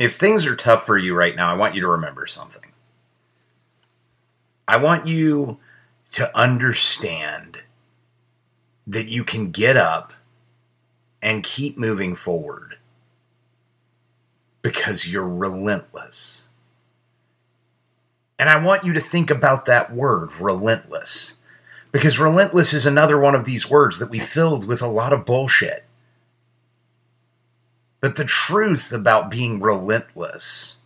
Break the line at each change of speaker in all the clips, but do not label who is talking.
if things are tough for you right now, I want you to remember something. I want you to understand that you can get up and keep moving forward because you're relentless. And I want you to think about that word, relentless. Because relentless is another one of these words that we filled with a lot of bullshit. But the truth about being relentless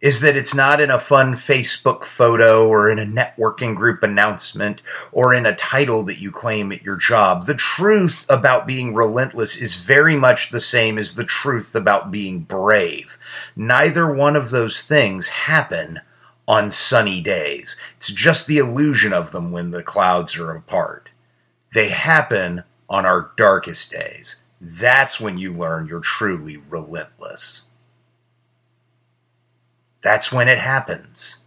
is that it's not in a fun Facebook photo or in a networking group announcement or in a title that you claim at your job. The truth about being relentless is very much the same as the truth about being brave. Neither one of those things happen on sunny days. It's just the illusion of them when the clouds are apart. They happen on our darkest days. That's when you learn you're truly relentless. That's when it happens.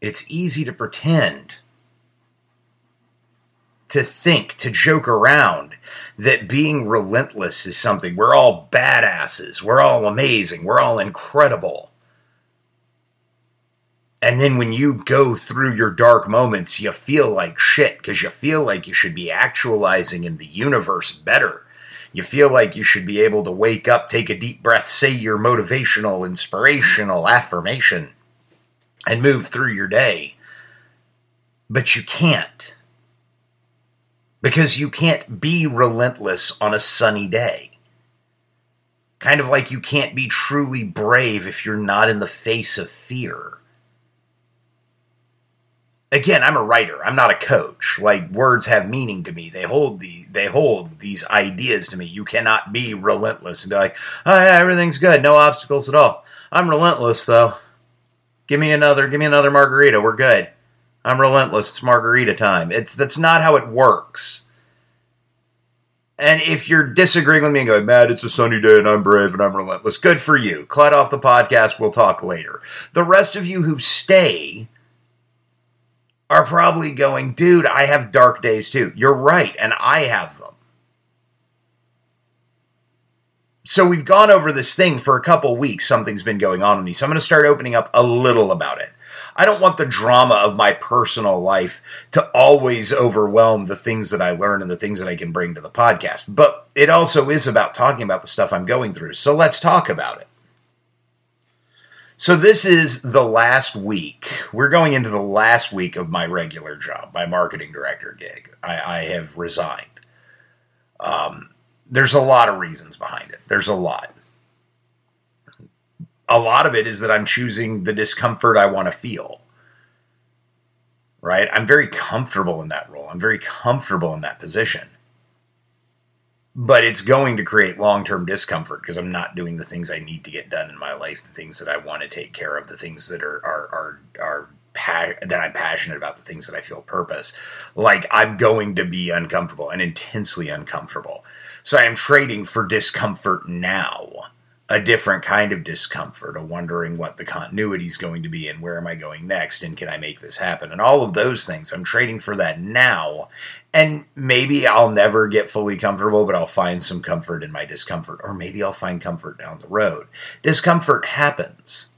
It's easy to pretend, to think, to joke around that being relentless is something. We're all badasses. We're all amazing. We're all incredible. And then when you go through your dark moments, you feel like shit because you feel like you should be actualizing in the universe better you feel like you should be able to wake up, take a deep breath, say your motivational, inspirational affirmation, and move through your day. But you can't. Because you can't be relentless on a sunny day. Kind of like you can't be truly brave if you're not in the face of fear again, I'm a writer. I'm not a coach. Like words have meaning to me. They hold the they hold these ideas to me. You cannot be relentless and be like, oh yeah, everything's good, no obstacles at all. I'm relentless though. Give me another, give me another margarita. We're good. I'm relentless. It's margarita time. It's that's not how it works. And if you're disagreeing with me and going, Matt, it's a sunny day and I'm brave and I'm relentless, good for you. Cut off the podcast. We'll talk later. The rest of you who stay are probably going, dude, I have dark days too. You're right, and I have them. So we've gone over this thing for a couple weeks. Something's been going on with me. So I'm going to start opening up a little about it. I don't want the drama of my personal life to always overwhelm the things that I learn and the things that I can bring to the podcast. But it also is about talking about the stuff I'm going through. So let's talk about it. So this is the last week. We're going into the last week of my regular job, my marketing director gig. I, I have resigned. Um, there's a lot of reasons behind it. There's a lot. A lot of it is that I'm choosing the discomfort I want to feel. Right? I'm very comfortable in that role. I'm very comfortable in that position but it's going to create long-term discomfort because I'm not doing the things I need to get done in my life, the things that I want to take care of, the things that are are are are that I'm passionate about, the things that I feel purpose. Like I'm going to be uncomfortable and intensely uncomfortable. So I am trading for discomfort now a different kind of discomfort, a wondering what the continuity is going to be and where am I going next and can I make this happen and all of those things. I'm trading for that now. And maybe I'll never get fully comfortable, but I'll find some comfort in my discomfort, or maybe I'll find comfort down the road. Discomfort happens.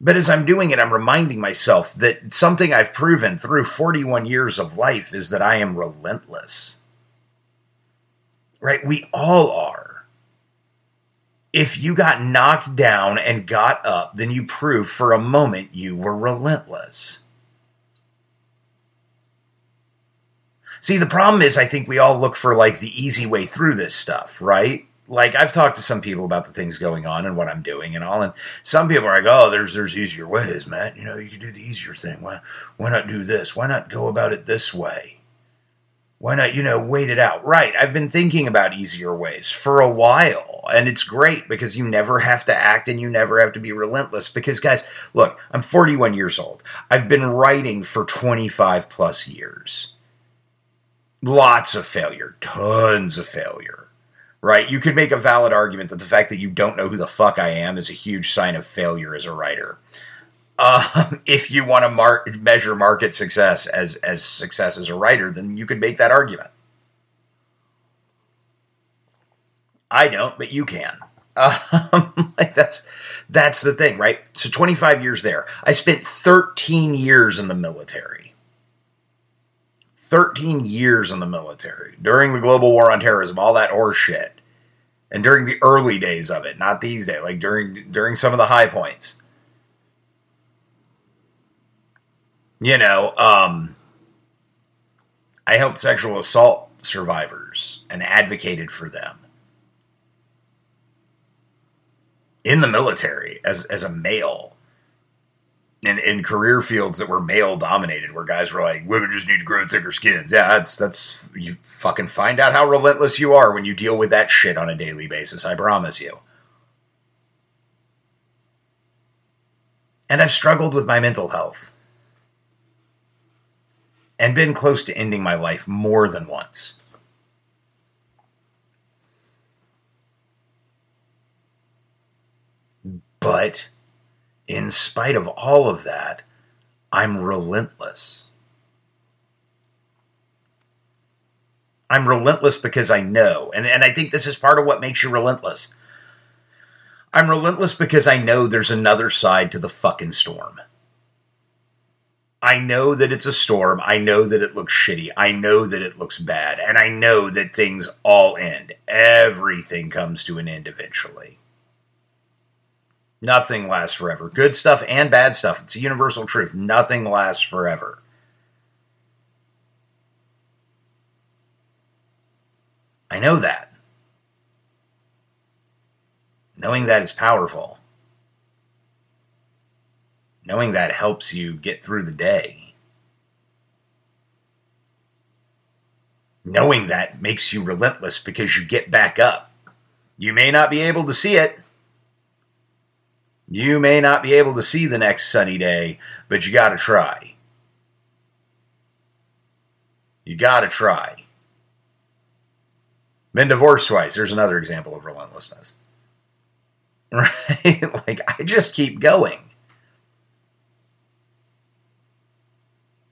But as I'm doing it, I'm reminding myself that something I've proven through 41 years of life is that I am relentless. Right? We all are if you got knocked down and got up, then you proved for a moment you were relentless. See, the problem is, I think we all look for like the easy way through this stuff, right? Like I've talked to some people about the things going on and what I'm doing and all, and some people are like, "Oh, there's there's easier ways, man. You know, you can do the easier thing. Why why not do this? Why not go about it this way? Why not, you know, wait it out? Right. I've been thinking about easier ways for a while and it's great because you never have to act and you never have to be relentless. Because, guys, look, I'm 41 years old. I've been writing for 25 plus years. Lots of failure, tons of failure, right? You could make a valid argument that the fact that you don't know who the fuck I am is a huge sign of failure as a writer. Um, if you want to mar- measure market success as as success as a writer, then you could make that argument. I don't, but you can. Um, like that's that's the thing, right? So 25 years there. I spent 13 years in the military. 13 years in the military during the global war on terrorism, all that horse shit. And during the early days of it, not these days, like during during some of the high points. You know, um I helped sexual assault survivors and advocated for them in the military as as a male in, in career fields that were male dominated, where guys were like, women just need to grow thicker skins. Yeah, that's that's you fucking find out how relentless you are when you deal with that shit on a daily basis. I promise you. And I've struggled with my mental health and been close to ending my life more than once. But in spite of all of that, I'm relentless. I'm relentless because I know, and, and I think this is part of what makes you relentless. I'm relentless because I know there's another side to the fucking storm. I know that it's a storm. I know that it looks shitty. I know that it looks bad. And I know that things all end. Everything comes to an end eventually. Nothing lasts forever. Good stuff and bad stuff. It's a universal truth. Nothing lasts forever. I know that. Knowing that is powerful. Knowing that helps you get through the day. Knowing that makes you relentless because you get back up. You may not be able to see it, you may not be able to see the next sunny day, but you got to try. You got to try. Been divorced twice. There's another example of relentlessness. Right? like, I just keep going.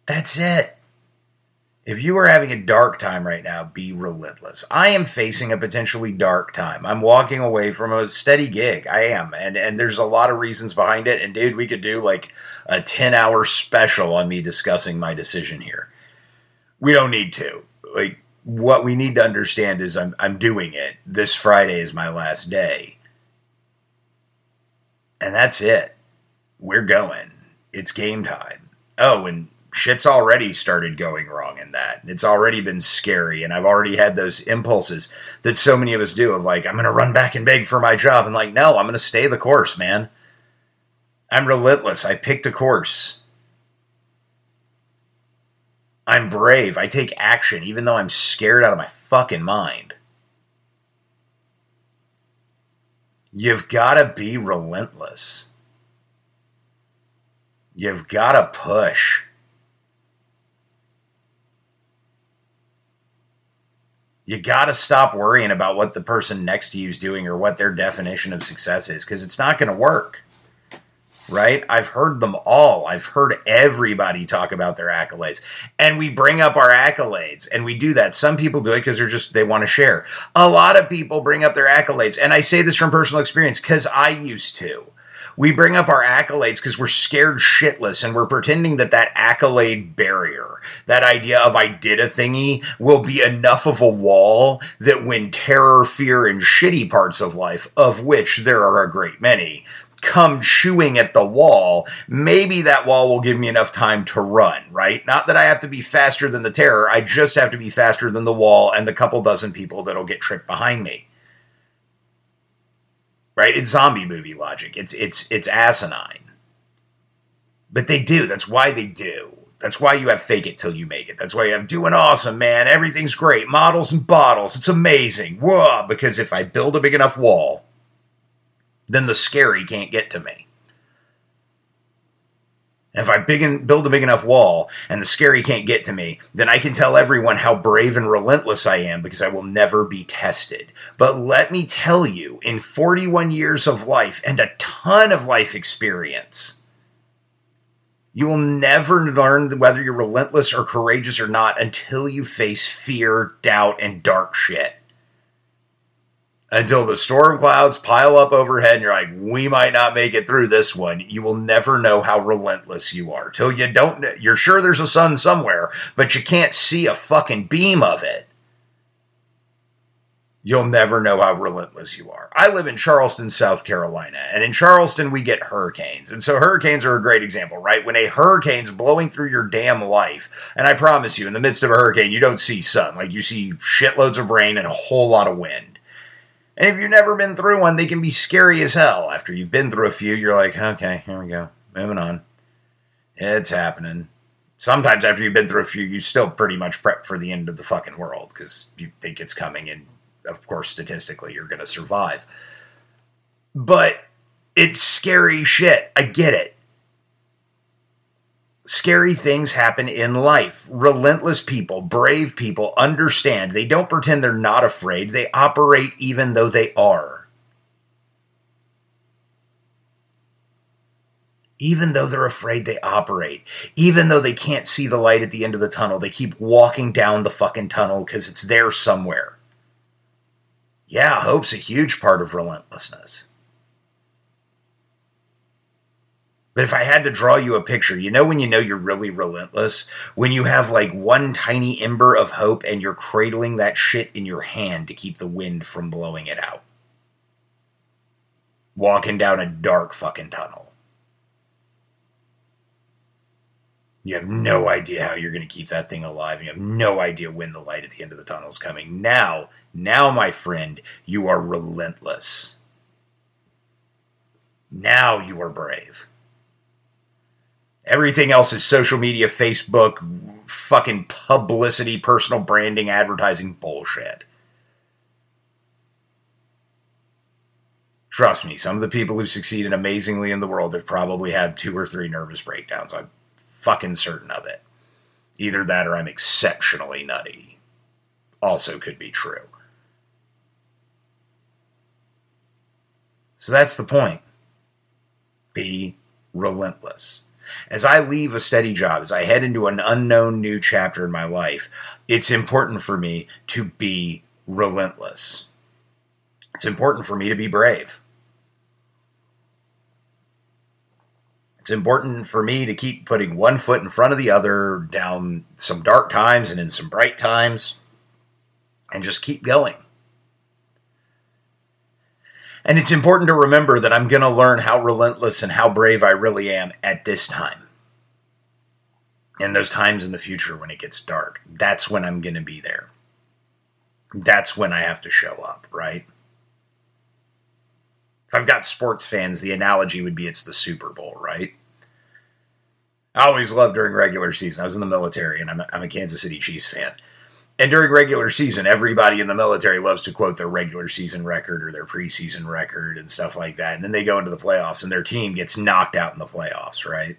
That's it. If you are having a dark time right now, be relentless. I am facing a potentially dark time. I'm walking away from a steady gig. I am. And and there's a lot of reasons behind it. And dude, we could do like a 10 hour special on me discussing my decision here. We don't need to. Like what we need to understand is I'm I'm doing it. This Friday is my last day. And that's it. We're going. It's game time. Oh, and shit's already started going wrong in that. It's already been scary, and I've already had those impulses that so many of us do of like, I'm going to run back and beg for my job. And like, no, I'm going to stay the course, man. I'm relentless. I picked a course. I'm brave. I take action, even though I'm scared out of my fucking mind. You've got to be relentless. You've got to push. You got to stop worrying about what the person next to you is doing or what their definition of success is because it's not going to work. Right? I've heard them all. I've heard everybody talk about their accolades. And we bring up our accolades and we do that. Some people do it because they're just, they want to share. A lot of people bring up their accolades. And I say this from personal experience because I used to we bring up our accolades because we're scared shitless and we're pretending that that accolade barrier, that idea of I did a thingy, will be enough of a wall that when terror, fear, and shitty parts of life, of which there are a great many, come chewing at the wall, maybe that wall will give me enough time to run, right? Not that I have to be faster than the terror, I just have to be faster than the wall and the couple dozen people that'll get tripped behind me right? It's zombie movie logic. It's it's it's asinine. But they do. That's why they do. That's why you have fake it till you make it. That's why you have doing awesome, man. Everything's great. Models and bottles. It's amazing. Whoa. Because if I build a big enough wall, then the scary can't get to me. If I big build a big enough wall and the scary can't get to me, then I can tell everyone how brave and relentless I am because I will never be tested. But let me tell you, in 41 years of life and a ton of life experience, you will never learn whether you're relentless or courageous or not until you face fear, doubt, and dark shit. Until the storm clouds pile up overhead and you're like, we might not make it through this one. You will never know how relentless you are. Till you don't, you're sure there's a sun somewhere, but you can't see a fucking beam of it. You'll never know how relentless you are. I live in Charleston, South Carolina, and in Charleston we get hurricanes. And so hurricanes are a great example, right? When a hurricane's blowing through your damn life, and I promise you, in the midst of a hurricane, you don't see sun. Like you see shitloads of rain and a whole lot of wind. And if you've never been through one, they can be scary as hell. After you've been through a few, you're like, okay, here we go. Moving on. It's happening. Sometimes after you've been through a few, you still pretty much prep for the end of the fucking world because you think it's coming. And of course, statistically, you're going to survive. But it's scary shit. I get it scary things happen in life. Relentless people, brave people understand. They don't pretend they're not afraid, they operate even though they are. Even though they're afraid, they operate. Even though they can't see the light at the end of the tunnel, they keep walking down the fucking tunnel because it's there somewhere. Yeah, hope's a huge part of relentlessness. But if I had to draw you a picture, you know when you know you're really relentless? When you have like one tiny ember of hope and you're cradling that shit in your hand to keep the wind from blowing it out. Walking down a dark fucking tunnel. You have no idea how you're going to keep that thing alive. You have no idea when the light at the end of the tunnel is coming. Now, now, my friend, you are relentless. Now you are brave. Everything else is social media, Facebook, fucking publicity, personal branding, advertising bullshit. Trust me, some of the people who succeeded amazingly in the world have probably had two or three nervous breakdowns. I'm fucking certain of it. Either that or I'm exceptionally nutty. Also could be true. So that's the point. Be relentless. As I leave a steady job, as I head into an unknown new chapter in my life, it's important for me to be relentless. It's important for me to be brave. It's important for me to keep putting one foot in front of the other down some dark times and in some bright times and just keep going. And it's important to remember that I'm going to learn how relentless and how brave I really am at this time. And those times in the future when it gets dark, that's when I'm going to be there. That's when I have to show up, right? If I've got sports fans, the analogy would be it's the Super Bowl, right? I always loved during regular season. I was in the military and I'm a, I'm a Kansas City Chiefs fan. And during regular season, everybody in the military loves to quote their regular season record or their preseason record and stuff like that. And then they go into the playoffs and their team gets knocked out in the playoffs, right?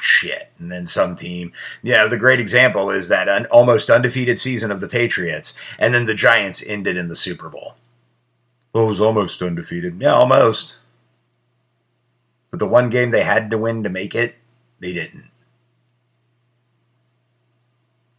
Shit. And then some team, you know, the great example is that an almost undefeated season of the Patriots, and then the Giants ended in the Super Bowl. Well, it was almost undefeated. Yeah, almost. But the one game they had to win to make it, they didn't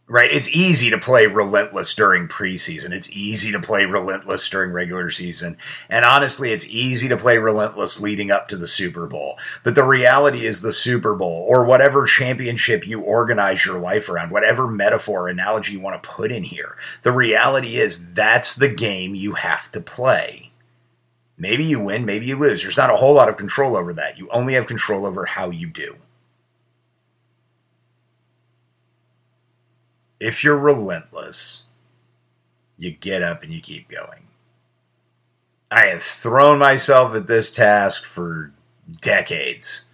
right? It's easy to play relentless during preseason. It's easy to play relentless during regular season. And honestly, it's easy to play relentless leading up to the Super Bowl. But the reality is the Super Bowl or whatever championship you organize your life around, whatever metaphor, analogy you want to put in here, the reality is that's the game you have to play. Maybe you win, maybe you lose. There's not a whole lot of control over that. You only have control over how you do. If you're relentless, you get up and you keep going. I have thrown myself at this task for decades.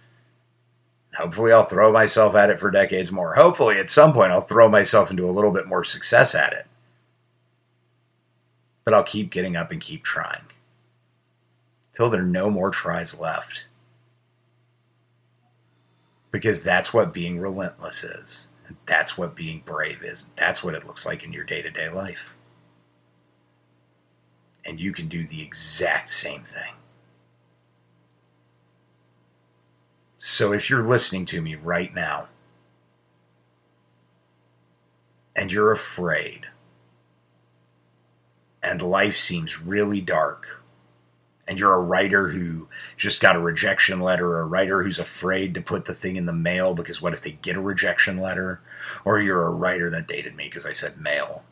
Hopefully, I'll throw myself at it for decades more. Hopefully, at some point, I'll throw myself into a little bit more success at it. But I'll keep getting up and keep trying until there are no more tries left. Because that's what being relentless is. That's what being brave is. That's what it looks like in your day to day life. And you can do the exact same thing. So if you're listening to me right now and you're afraid, and life seems really dark, and you're a writer who just got a rejection letter, or a writer who's afraid to put the thing in the mail because what if they get a rejection letter? Or you're a writer that dated me because I said mail.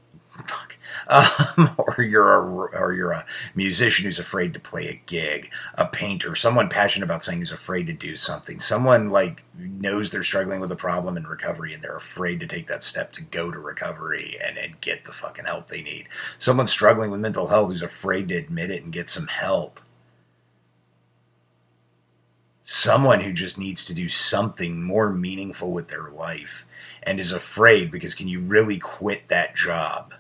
Fuck. Um, or you're a or you're a musician who's afraid to play a gig, a painter, someone passionate about something who's afraid to do something, someone like knows they're struggling with a problem in recovery and they're afraid to take that step to go to recovery and, and get the fucking help they need. Someone struggling with mental health who's afraid to admit it and get some help. Someone who just needs to do something more meaningful with their life and is afraid because can you really quit that job?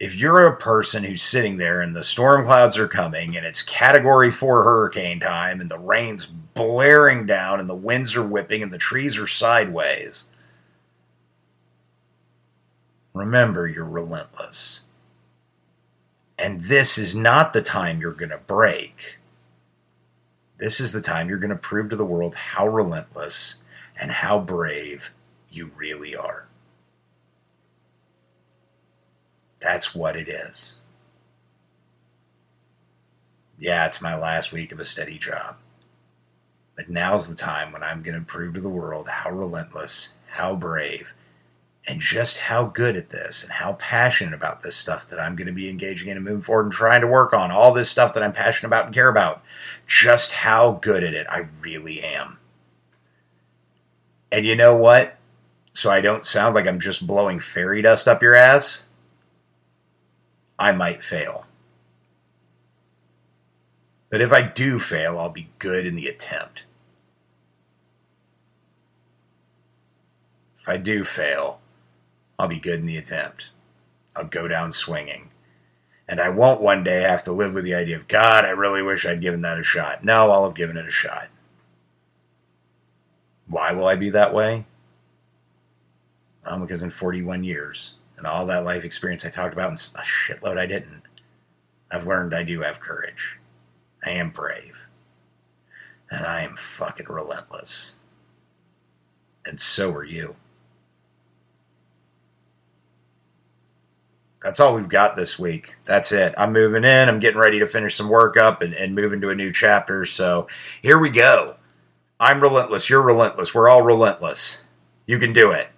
if you're a person who's sitting there and the storm clouds are coming and it's category four hurricane time and the rain's blaring down and the winds are whipping and the trees are sideways, remember you're relentless. And this is not the time you're going to break. This is the time you're going to prove to the world how relentless and how brave you really are. That's what it is. Yeah, it's my last week of a steady job. But now's the time when I'm going to prove to the world how relentless, how brave, and just how good at this and how passionate about this stuff that I'm going to be engaging in and moving forward and trying to work on. All this stuff that I'm passionate about and care about. Just how good at it I really am. And you know what? So I don't sound like I'm just blowing fairy dust up your ass. I might fail. But if I do fail, I'll be good in the attempt. If I do fail, I'll be good in the attempt. I'll go down swinging. And I won't one day have to live with the idea of, God, I really wish I'd given that a shot. No, I'll have given it a shot. Why will I be that way? Well, because in 41 years, and all that life experience I talked about, and a shitload I didn't, I've learned I do have courage. I am brave. And I am fucking relentless. And so are you. That's all we've got this week. That's it. I'm moving in. I'm getting ready to finish some work up and, and move into a new chapter. So here we go. I'm relentless. You're relentless. We're all relentless. You can do it.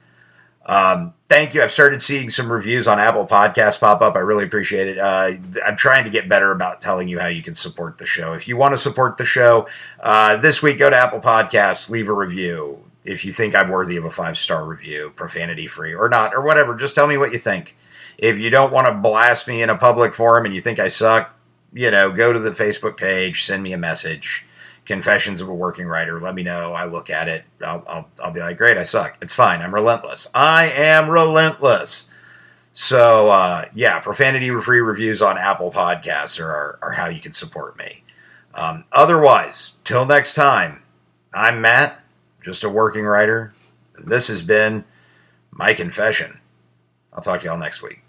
Um, thank you. I've started seeing some reviews on Apple Podcasts pop up. I really appreciate it. Uh, I'm trying to get better about telling you how you can support the show. If you want to support the show, uh, this week go to Apple Podcasts, leave a review. If you think I'm worthy of a five star review, profanity free or not, or whatever, just tell me what you think. If you don't want to blast me in a public forum and you think I suck, you know, go to the Facebook page, send me a message Confessions of a Working Writer. Let me know. I look at it. I'll, I'll, I'll be like, great, I suck. It's fine. I'm relentless. I am relentless. So, uh, yeah, profanity free reviews on Apple Podcasts are, are, how you can support me. Um, otherwise, till next time, I'm Matt, just a working writer. This has been my confession. I'll talk to y'all next week.